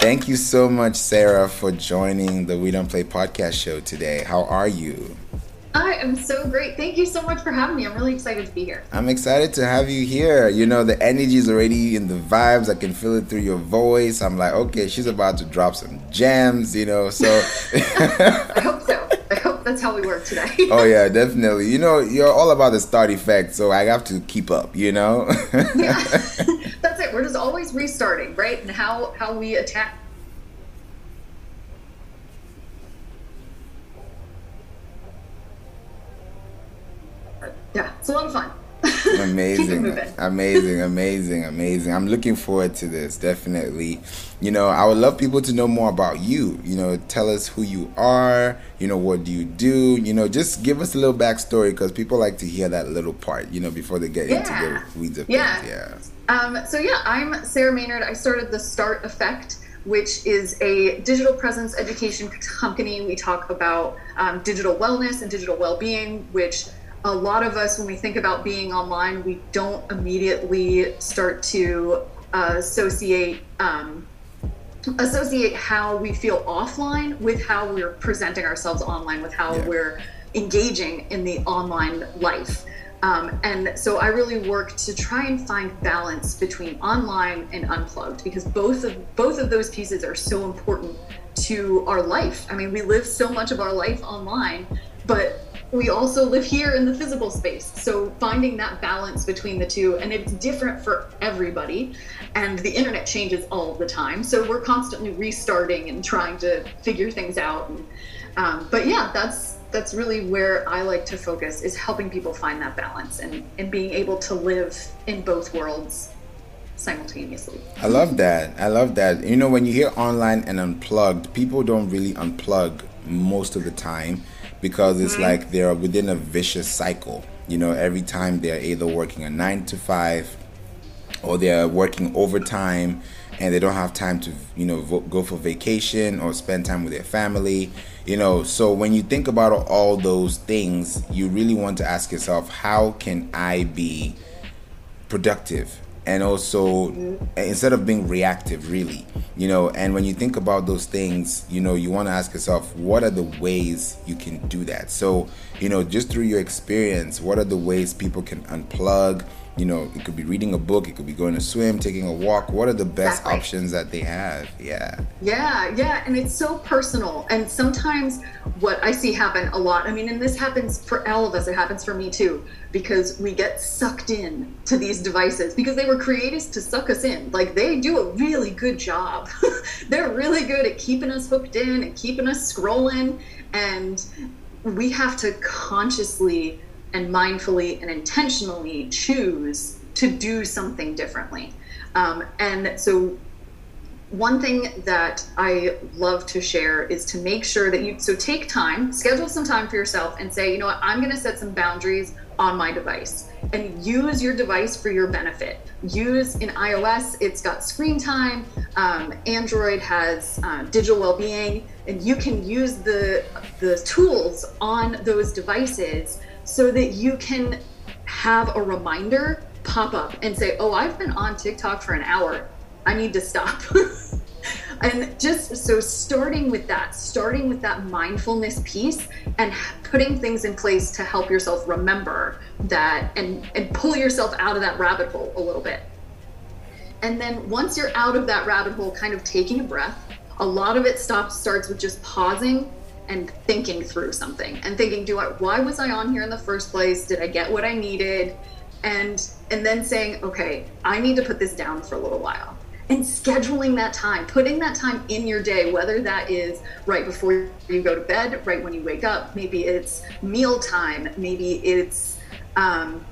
Thank you so much, Sarah, for joining the We Don't Play podcast show today. How are you? I am so great. Thank you so much for having me. I'm really excited to be here. I'm excited to have you here. You know, the energy is already in the vibes. I can feel it through your voice. I'm like, okay, she's about to drop some gems, you know. So I hope so. I hope that's how we work today. oh yeah, definitely. You know, you're all about the start effect, so I have to keep up, you know? yeah. We're just always restarting, right? And how how we attack yeah, it's a lot of fun. amazing, amazing, amazing, amazing. I'm looking forward to this, definitely. You know, I would love people to know more about you. You know, tell us who you are. You know, what do you do? You know, just give us a little backstory because people like to hear that little part. You know, before they get yeah. into the weeds of yeah. things. Yeah. Um, so yeah, I'm Sarah Maynard. I started the Start Effect which is a digital presence education company. We talk about um, digital wellness and digital well being, which a lot of us, when we think about being online, we don't immediately start to uh, associate um, associate how we feel offline with how we're presenting ourselves online, with how yeah. we're engaging in the online life. Um, and so I really work to try and find balance between online and unplugged because both of both of those pieces are so important to our life. I mean, we live so much of our life online, but we also live here in the physical space. So finding that balance between the two, and it's different for everybody. And the internet changes all the time. So we're constantly restarting and trying to figure things out. And, um, but yeah, that's that's really where I like to focus is helping people find that balance and, and being able to live in both worlds simultaneously. I love that. I love that. You know, when you hear online and unplugged, people don't really unplug most of the time because it's mm-hmm. like they're within a vicious cycle. You know, every time they're either working a nine to five or they're working overtime and they don't have time to, you know, vo- go for vacation or spend time with their family. You know, so when you think about all those things, you really want to ask yourself, how can I be productive? And also mm-hmm. instead of being reactive really you know and when you think about those things you know you want to ask yourself what are the ways you can do that so you know just through your experience what are the ways people can unplug you know, it could be reading a book, it could be going to swim, taking a walk. What are the best exactly. options that they have? Yeah. Yeah, yeah. And it's so personal. And sometimes what I see happen a lot, I mean, and this happens for all of us, it happens for me too, because we get sucked in to these devices because they were created to suck us in. Like they do a really good job. They're really good at keeping us hooked in and keeping us scrolling. And we have to consciously and mindfully and intentionally choose to do something differently. Um, and so, one thing that I love to share is to make sure that you so take time, schedule some time for yourself, and say, you know what, I'm going to set some boundaries on my device and use your device for your benefit. Use in iOS, it's got screen time. Um, Android has uh, digital well-being, and you can use the the tools on those devices so that you can have a reminder pop up and say, Oh, I've been on TikTok for an hour. I need to stop. and just so starting with that, starting with that mindfulness piece and putting things in place to help yourself remember that and, and pull yourself out of that rabbit hole a little bit. And then once you're out of that rabbit hole, kind of taking a breath, a lot of it stops starts with just pausing and thinking through something and thinking do i why was i on here in the first place? Did i get what i needed? And and then saying okay i need to put this down for a little while. And scheduling that time putting that time in your day whether that is right before you go to bed right when you wake up maybe it's meal time maybe it's um,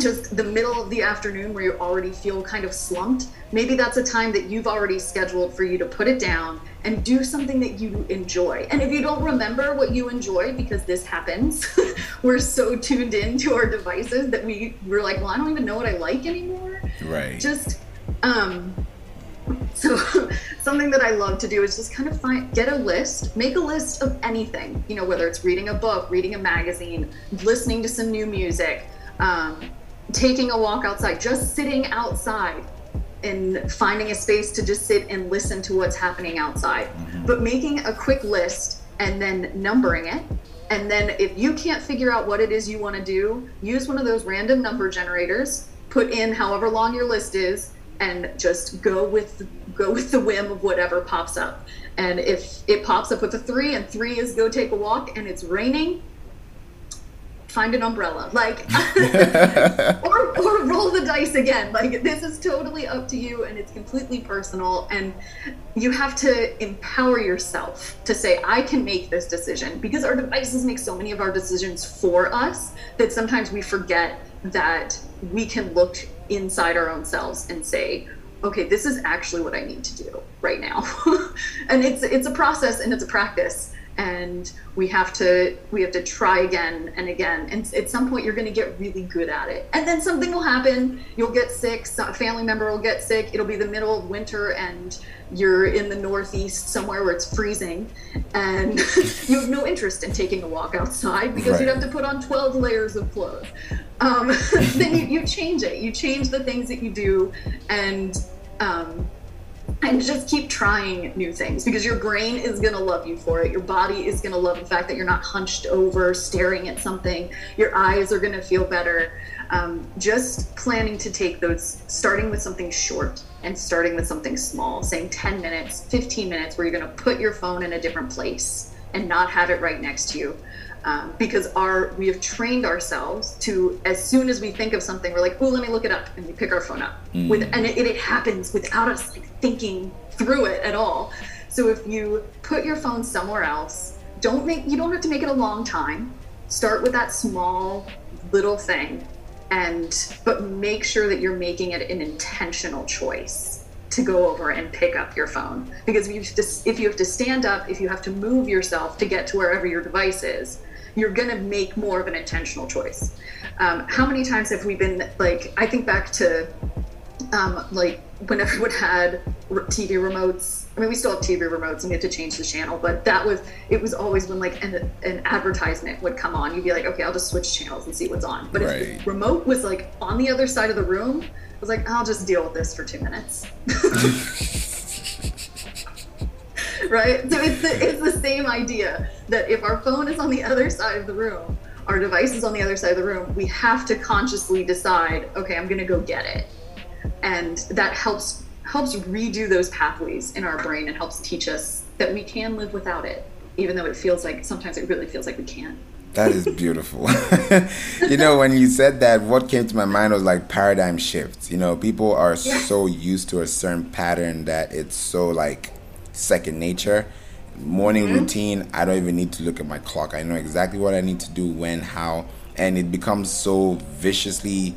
just the middle of the afternoon where you already feel kind of slumped, maybe that's a time that you've already scheduled for you to put it down and do something that you enjoy. And if you don't remember what you enjoy, because this happens, we're so tuned in to our devices that we we're like, well, I don't even know what I like anymore. Right. Just um so something that I love to do is just kind of find get a list, make a list of anything, you know, whether it's reading a book, reading a magazine, listening to some new music, um, taking a walk outside, just sitting outside and finding a space to just sit and listen to what's happening outside. But making a quick list and then numbering it. And then if you can't figure out what it is you want to do, use one of those random number generators, put in however long your list is, and just go with go with the whim of whatever pops up. And if it pops up with a three and three is go take a walk and it's raining, find an umbrella like or, or roll the dice again. Like this is totally up to you and it's completely personal and you have to empower yourself to say i can make this decision. Because our devices make so many of our decisions for us that sometimes we forget that we can look inside our own selves and say okay this is actually what i need to do right now. And it's it's a process and it's a practice and we have to we have to try again and again. And at some point you're going to get really good at it. And then something will happen. You'll get sick. A family member will get sick. It'll be the middle of winter and you're in the northeast somewhere where it's freezing. And you have no interest in taking a walk outside because right. you'd have to put on 12 layers of clothes. Um, then you, you change it. You change the things that you do. And um, and just keep trying new things because your brain is going to love you for it. Your body is going to love the fact that you're not hunched over staring at something. Your eyes are going to feel better. Um, just planning to take those, starting with something short and starting with something small, saying 10 minutes, 15 minutes, where you're going to put your phone in a different place and not have it right next to you um, because our we have trained ourselves to as soon as we think of something we're like oh let me look it up and we pick our phone up. Mm. with and it, it, happens without us like thinking through it at all. So if you put your phone somewhere else don't make you don't have to make it a long time. Start with that small little thing and but make sure that you're making it an intentional choice to go over and pick up your phone. Because if you, to, if you have to stand up if you have to move yourself to get to wherever your device is you're going to make more of an intentional choice. Um, how many times have we been like, I think back to um, like when everyone had TV remotes. I mean, we still have TV remotes and we have to change the channel, but that was, it was always when like an, an advertisement would come on, you'd be like, okay, I'll just switch channels and see what's on. But right. if the remote was like on the other side of the room, I was like, I'll just deal with this for two minutes. right? So it's the, it's the same idea that if our phone is on the other side of the room, our device is on the other side of the room, we have to consciously decide, okay, I'm going to go get it. And that helps helps redo those pathways in our brain and helps teach us that we can live without it, even though it feels like sometimes it really feels like we can't. That is beautiful. you know, when you said that, what came to my mind was like paradigm shifts. You know, people are yeah. so used to a certain pattern that it's so like second nature. Morning mm-hmm. routine, I don't even need to look at my clock. I know exactly what I need to do, when, how, and it becomes so viciously,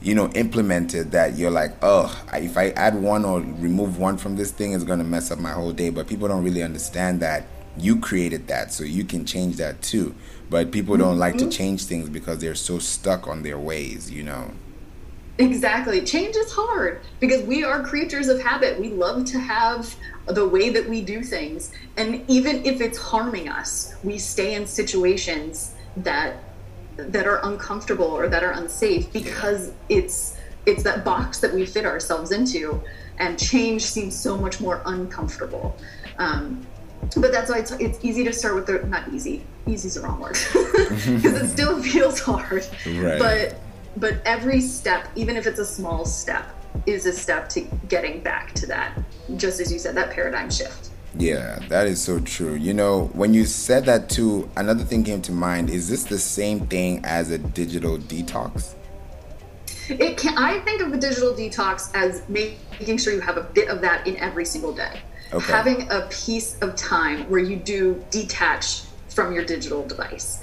you know, implemented that you're like, oh, if I add one or remove one from this thing, it's going to mess up my whole day. But people don't really understand that you created that, so you can change that too. But people don't mm-hmm. like to mm-hmm. change things because they're so stuck on their ways, you know. Exactly. Change is hard because we are creatures of habit. We love to have the way that we do things. And even if it's harming us, we stay in situations that that are uncomfortable or that are unsafe because it's it's that box that we fit ourselves into and change seems so much more uncomfortable. Um, but that's why it's, it's easy to start with the not easy. Easy is the wrong word because it still feels hard. Right. But but every step, even if it's a small step, is a step to getting back to that. Just as you said, that paradigm shift. Yeah, that is so true. You know, when you said that too, another thing came to mind. Is this the same thing as a digital detox? It can. I think of the digital detox as making sure you have a bit of that in every single day. Okay. Having a piece of time where you do detach from your digital device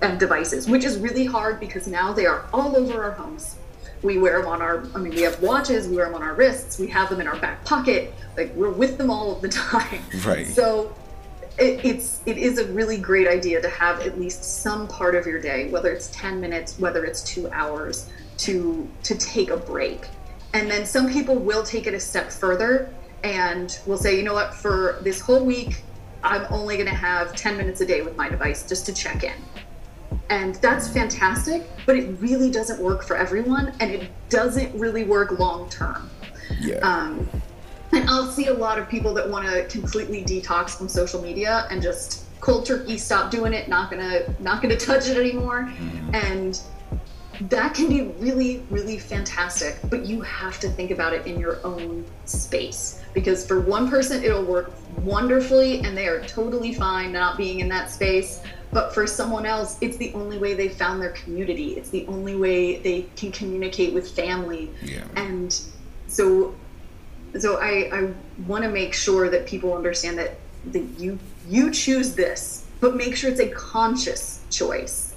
and devices, which is really hard because now they are all over our homes. We wear them on our, I mean, we have watches, we wear them on our wrists, we have them in our back pocket. Like we're with them all of the time. Right. So it, it's it is a really great idea to have at least some part of your day, whether it's 10 minutes, whether it's two hours, to to take a break. And then some people will take it a step further and will say, you know what, for this whole week, I'm only going to have 10 minutes a day with my device just to check in and that's fantastic but it really doesn't work for everyone and it doesn't really work long term Yeah. Um, and I'll see a lot of people that want to completely detox from social media and just cold turkey stop doing it, not gonna not gonna touch it anymore. And that can be really, really fantastic, but you have to think about it in your own space. Because for one person, it'll work wonderfully and they are totally fine not being in that space. But for someone else, it's the only way they found their community. It's the only way they can communicate with family. Yeah. And so so I, I want to make sure that people understand that, that you you choose this, but make sure it's a conscious choice.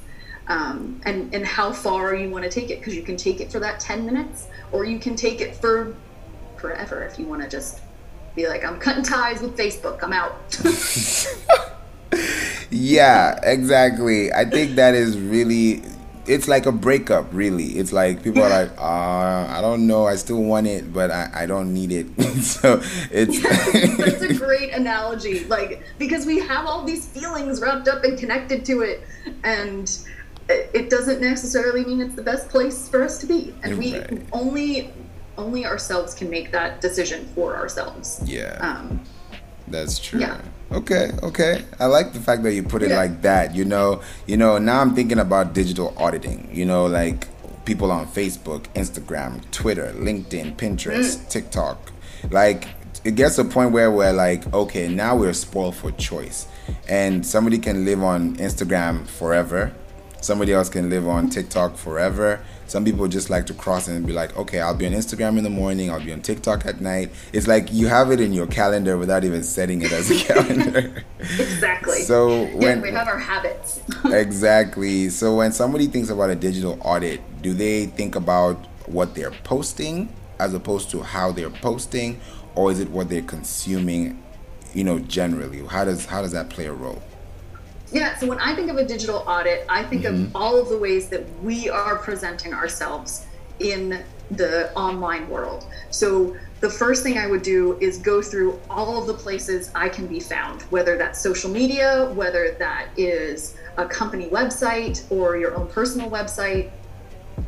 Um, and and how far you want to take it because you can take it for that 10 minutes or you can take it for forever if you want to just be like i'm cutting ties with facebook i'm out Yeah, exactly. I think that is really it's like a breakup really. It's like people are like uh i don't know. I still want it but i, I don't need it. So it's that's a great analogy. Like because we have all these feelings wrapped up and connected to it and it it doesn't necessarily mean it's the best place for us to be. And we Right. only only ourselves can make that decision for ourselves. Yeah. Um That's true. Yeah. Okay, okay. I like the fact that you put it Yeah. like that. You know, you know, now I'm thinking about digital auditing. You know, like people on Facebook, Instagram, Twitter, LinkedIn, Pinterest, Mm. TikTok. Like it gets to a point where we're like, okay, now we're spoiled for choice. And somebody can live on Instagram forever. Somebody else can live on TikTok forever. Some people just like to cross and be like, okay, I'll be on Instagram in the morning, I'll be on TikTok at night. It's like you have it in your calendar without even setting it as a calendar. exactly So yeah when we have our habits exactly. So when somebody thinks about a digital audit, do they think about what they're posting as opposed to how they're posting, or is it what they're consuming? You know, generally, how does how does that play a role? Yeah, so when I think of a digital audit, I think of all of the ways that we are presenting ourselves in the online world. So the first thing I would do is go through all of the places I can be found, whether that's social media, whether that is a company website or your own personal website.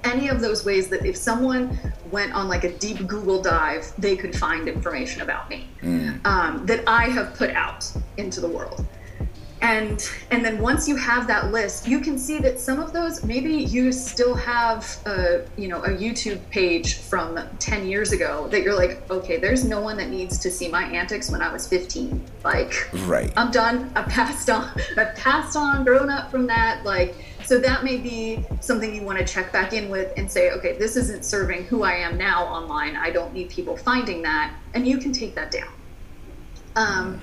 Any of those ways that if someone went on like a deep Google dive, they could find information about me um, that I have put out into the world and and then once you have that list you can see that some of those maybe you still have a you know a youtube page from 10 years ago that you're like okay there's no one that needs to see my antics when i was 15 like Right. i'm done. I passed on i passed on grown up from that. Like so that may be something you want to check back in with and say okay this isn't serving who i am now online. I don't need people finding that. And you can take that down. Um,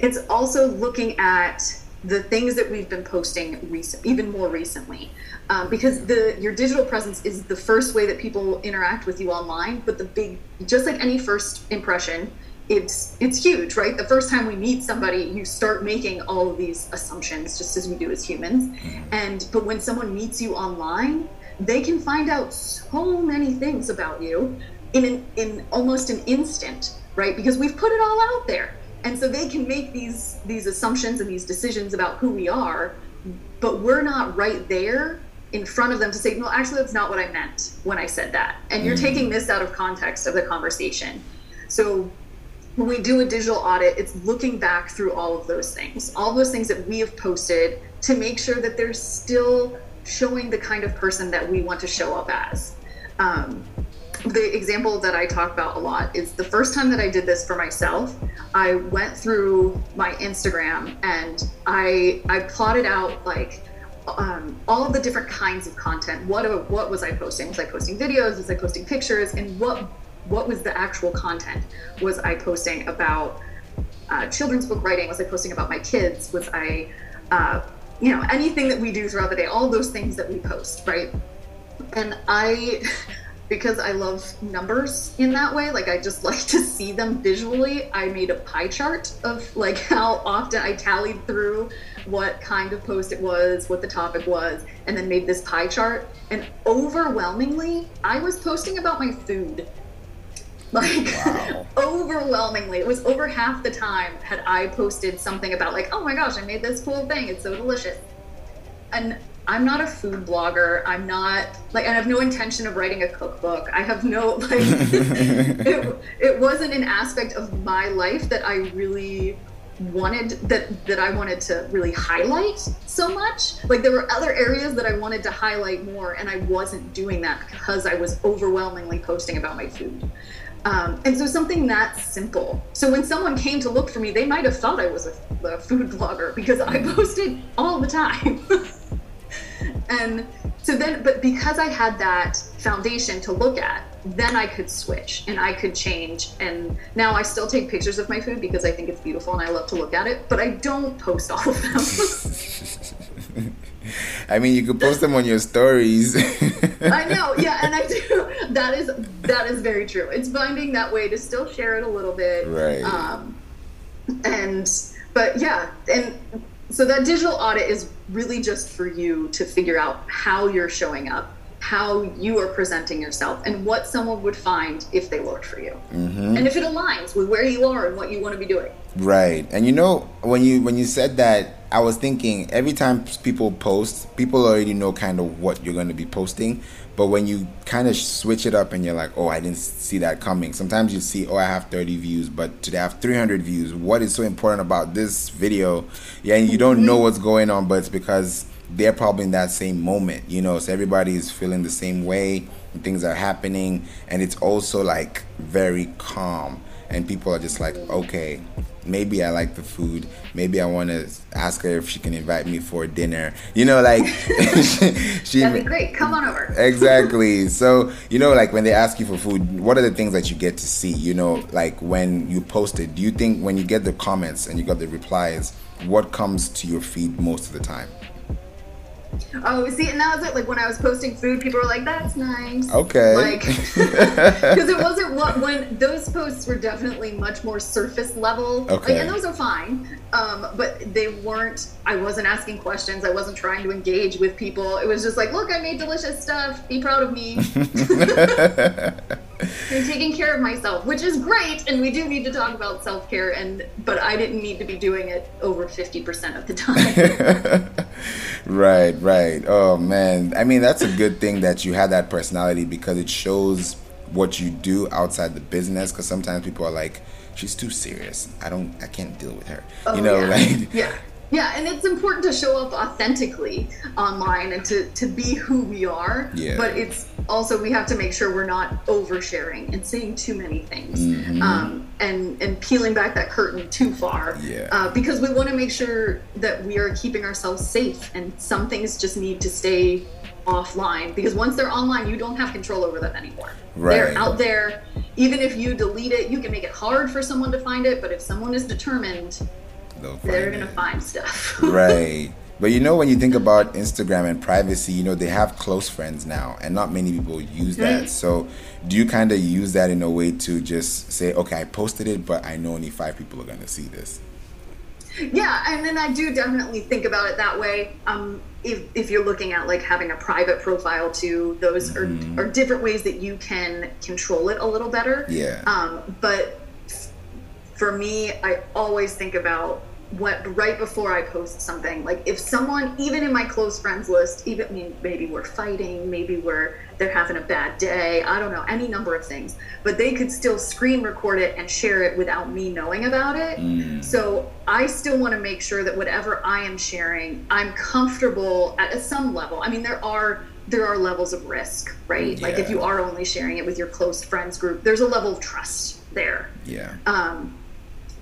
it's also looking at the things that we've been posting recent, even more recently, um, because the your digital presence is the first way that people interact with you online. But the big, just like any first impression, it's it's huge, right? The first time we meet somebody, you start making all of these assumptions, just as we do as humans. And but when someone meets you online, they can find out so many things about you in an, in almost an instant, right? Because we've put it all out there and so they can make these these assumptions and these decisions about who we are but we're not right there in front of them to say no actually that's not what i meant when i said that. And you're taking this out of context of the conversation. So when we do a digital audit it's looking back through all of those things all those things that we have posted to make sure that they're still showing the kind of person that we want to show up as. Um, the example that I talk about a lot is the first time that I did this for myself, I went through my Instagram and I I plotted out like um, all of the different kinds of content. What what was I posting? Was I posting videos? Was I posting pictures? And what what was the actual content? Was I posting about uh, children's book writing? Was I posting about my kids? Was I uh, you know anything that we do throughout the day? All those things that we post, right? and I because I love numbers in that way, like I just like to see them visually. I made a pie chart of like how often I tallied through what kind of post it was, what the topic was, and then made this pie chart. And overwhelmingly, I was posting about my food. Like Wow. overwhelmingly, it was over half the time had I posted something about like, oh my gosh, I made this cool thing. It's so delicious and I'm not a food blogger. I'm not like I have no intention of writing a cookbook. I have no like it, it wasn't an aspect of my life that I really wanted that that I wanted to really highlight so much. Like there were other areas that I wanted to highlight more and I wasn't doing that because I was overwhelmingly posting about my food. Um, and so something that simple. So when someone came to look for me, they might have thought I was a, a food blogger because I posted all the time. And so then, but because I had that foundation to look at, then I could switch and I could change. And now I still take pictures of my food because I think it's beautiful and I love to look at it, but I don't post all of them. I mean, you could post them on your stories. I know, yeah, and I do. That is that is very true. It's finding that way to still share it a little bit, right? Um, and but yeah, and so that digital audit is really just for you to figure out how you're showing up how you are presenting yourself and what someone would find if they looked for you. Mm-hmm. and if it aligns with where you are and what you want to be doing. Right. And you know when you when you said that i was thinking every time people post people already know kind of what you're going to be posting. But when you kind of switch it up and you're like oh i didn't see that coming. Sometimes you see oh i have 30 views but today i have 300 views. What is so important about this video? Yeah and you don't know mm-hmm. what's going on but it's because they're probably in that same moment, you know. So everybody is feeling the same way, and things are happening, and it's also like very calm. And people are just like, okay, maybe I like the food. Maybe I want to ask her if she can invite me for dinner. You know, like she, she, that'd be great. Come on over. exactly. So you know, like when they ask you for food, what are the things that you get to see? You know, like when you post it. Do you think when you get the comments and you got the replies, what comes to your feed most of the time? Oh, see, and that was it. Like when I was posting food, people were like, "That's nice." Okay. Like, because it wasn't what when those posts were definitely much more surface level. Okay. Like, and those are fine, um, but they weren't. I wasn't asking questions. I wasn't trying to engage with people. It was just like, "Look, I made delicious stuff. Be proud of me." I'm taking care of myself, which is great, and we do need to talk about self care. And but I didn't need to be doing it over fifty percent of the time. Right, right. Oh man, I mean that's a good thing that you had that personality because it shows what you do outside the business. Because sometimes people are like, "She's too serious. I don't. I can't deal with her." Oh, you know, yeah. like yeah. Yeah, and it's important to show up authentically online and to, to be who we are. Yeah. But it's also we have to make sure we're not oversharing and saying too many things, mm-hmm. um, and and peeling back that curtain too far. Yeah. Uh, because we want to make sure that we are keeping ourselves safe, and some things just need to stay offline because once they're online, you don't have control over them anymore. Right. They're out there. Even if you delete it, you can make it hard for someone to find it. But if someone is determined they're gonna find stuff. right. But you know, when you think about Instagram and privacy, you know, they have close friends now, and not many people use that. So, do you kind of use that in a way to just say, okay, I posted it, but I know only five people are going to see this? Yeah, and then I do definitely think about it that way. Um, if, if you're looking at like having a private profile too, those mm-hmm. are, are different ways that you can control it a little better. Yeah. Um, but for me, I always think about what right before I post something. Like if someone, even in my close friends list, even I mean, maybe we're fighting, maybe we're they're having a bad day, I don't know, any number of things, but they could still screen record it and share it without me knowing about it. Mm. So I still want to make sure that whatever I am sharing, I'm comfortable at some level. I mean, there are there are levels of risk, right? Yeah. Like if you are only sharing it with your close friends group, there's a level of trust there. Yeah. Um,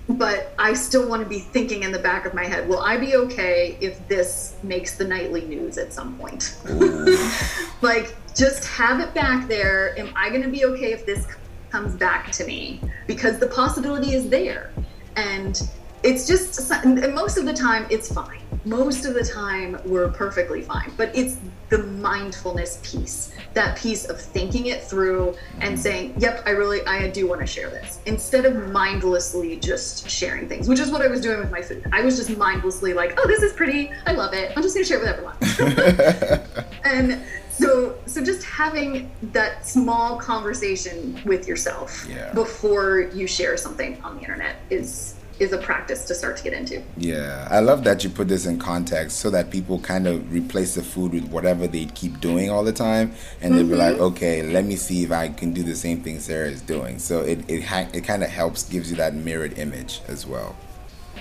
but I still want to be thinking in the back of my head, will I be okay if this makes the nightly news at some point? like, just have it back there. Am I going to be okay if this comes back to me? Because the possibility is there. And it's just, most of the time, it's fine. Most of the time, we're perfectly fine. But it's the mindfulness piece that piece of thinking it through and saying yep i really i do want to share this instead of mindlessly just sharing things which is what i was doing with my food i was just mindlessly like oh this is pretty i love it i'm just going to share it with everyone and so so just having that small conversation with yourself yeah. before you share something on the internet is is a practice to start to get into. Yeah, I love that you put this in context so that people kind of replace the food with whatever they keep doing all the time, and they'll mm-hmm. be like, mm-hmm. okay, let me see if I can do the same thing Sarah is doing. So it it ha- it kind of helps, gives you that mirrored image as well.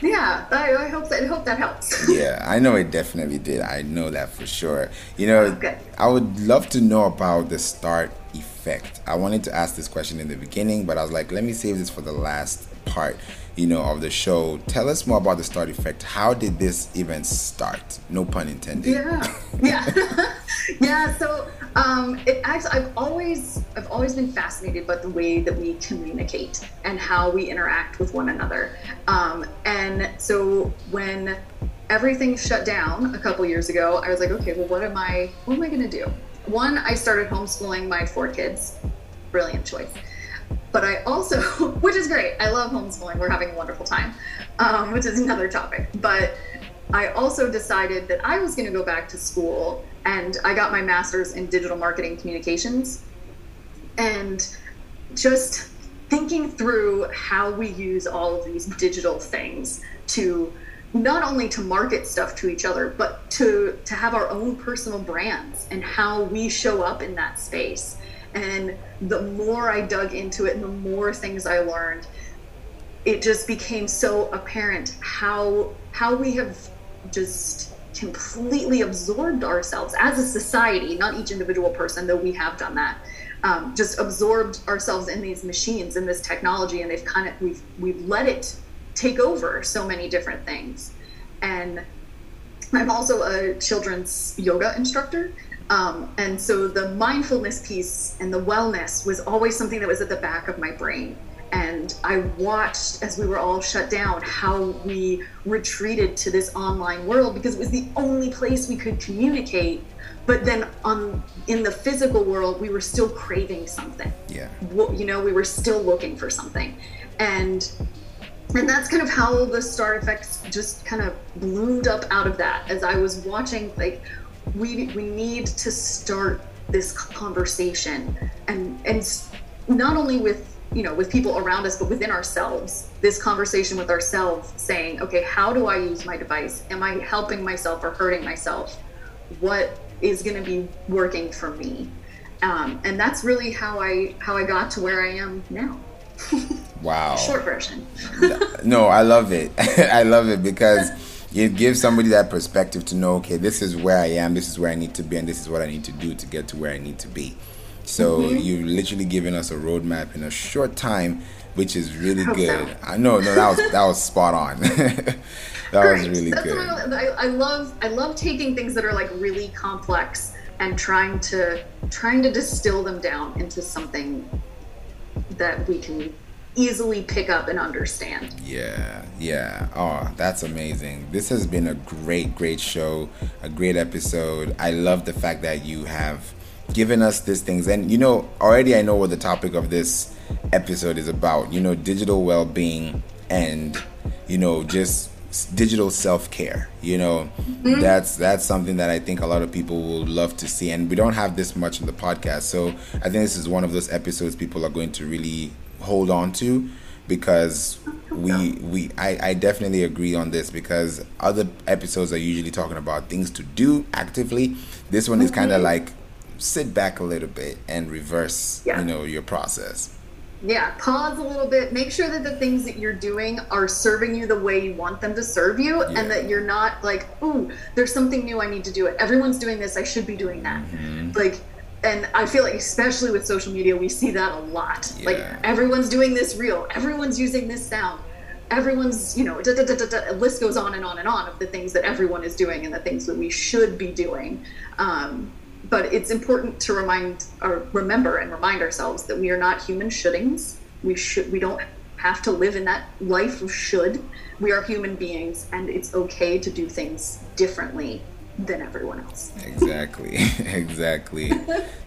Yeah, I, I hope that I hope that helps. yeah, I know it definitely did. I know that for sure. You know, okay. I would love to know about the start effect. I wanted to ask this question in the beginning, but I was like, let me save this for the last part you know, of the show. Tell us more about the start effect. How did this event start? No pun intended. Yeah, yeah, yeah. So, um, it actually, I've always, I've always been fascinated by the way that we communicate and how we interact with one another. Um, and so when everything shut down a couple years ago, I was like, okay, well, what am I, what am I going to do? One, I started homeschooling my four kids. Brilliant choice but I also, which is great, I love homeschooling. We're having a wonderful time, um, which is another topic. But I also decided that I was going to go back to school, and I got my master's in digital marketing communications. And just thinking through how we use all of these digital things to not only to market stuff to each other but to to have our own personal brands and how we show up in that space and the more I dug into it and the more things I learned, it just became so apparent how how we have just completely absorbed ourselves as a society, not each individual person, though we have done that. Um, just absorbed ourselves in these machines in this technology, and they've kind of we've we've let it take over so many different things. And I'm also a children's yoga instructor, um, and so the mindfulness piece and the wellness was always something that was at the back of my brain. And I watched as we were all shut down how we retreated to this online world because it was the only place we could communicate. But then on in the physical world, we were still craving something. Yeah. You know, we were still looking for something. And and that's kind of how the Start Effect just kind of bloomed up out of that as I was watching like we we need to start this conversation and and not only with you know with people around us but within ourselves this conversation with ourselves saying okay how do i use my device? Am i helping myself or hurting myself? What is going to be working for me? Um, and that's really how i how i got to where i am now wow short version no i love it i love it because it gives somebody that perspective to know, okay, this is where I am, this is where I need to be, and this is what I need to do to get to where I need to be. So mm-hmm. you've literally given us a roadmap in a short time, which is really good. I know, no, that was that was spot on. that Great. was really That's good. I, I love I love taking things that are like really complex and trying to trying to distill them down into something that we can easily pick up and understand. Yeah, yeah. Oh, that's amazing. This has been a great, great show, a great episode. I love the fact that you have given us these things. And, you know, already I know what the topic of this episode is about. You know, digital well being and, you know, just digital self-care you know mm-hmm. that's that's something that i think a lot of people will love to see and we don't have this much in the podcast so i think this is one of those episodes people are going to really hold on to because we we I, I definitely agree on this because other episodes are usually talking about things to do actively. This one is kind of mm-hmm. like sit back a little bit and reverse yeah. you know your process. Yeah, pause a little bit. Make sure that the things that you're doing are serving you the way you want them to serve you, yeah. and that you're not like, "Ooh, there's something new. I need to do it. Everyone's doing this. I should be doing that." Mm-hmm. Like and I feel like especially with social media, we see that a lot. Yeah. Like everyone's doing this reel, everyone's using this sound, everyone's you know, da, da, da, list goes on and on and on of the things that everyone is doing and the things that we should be doing. Um, but it's important to remind or remember and remind ourselves that we are not human shouldings. We should we don't have to live in that life of should. We are human beings, and it's okay to do things differently than everyone else. Exactly. exactly.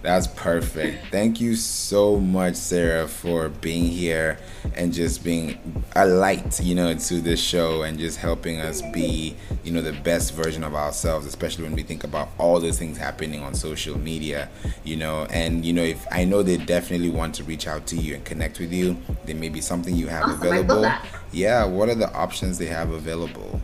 That's perfect. Thank you so much, Sarah, for being here and just being a light, you know, to this show and just helping us be, you know, the best version of ourselves, especially when we think about all those things happening on social media, you know. And, you know, if I know they definitely want to reach out to you and connect with you, there may be something you have oh, Awesome. Love available. Yeah. What are the options they have available?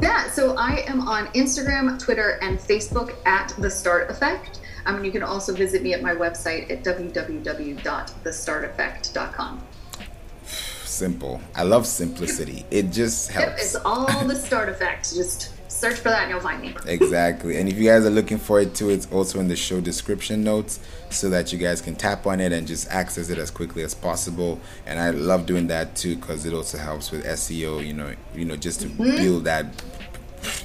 Yeah, so I am on Instagram, Twitter, and Facebook at The Start Effect. Um, you can also visit me at my website at www.thestarteffect.com. Simple. I love simplicity. It just Yep, helps. it's all The Start Effect. Just search for that and you'll find me. Exactly. And if you guys are looking forward to it, it's also in the show description notes so that you guys can tap on it and just access it as quickly as possible. And I love doing that too because it also helps with SEO, you know, you know, just to Mm-hmm. build that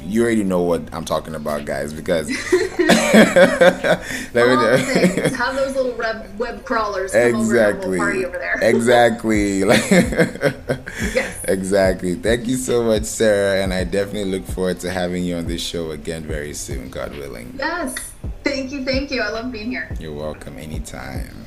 you already know what I'm talking about, guys, because let me All know. the things. Have those little web, web crawlers come over and exactly we'll party over there. exactly like Yes. exactly thank you so much sarah and i definitely look forward to having you on this show again very soon god willing Yes. Thank you, thank you. I love being here. you're welcome anytime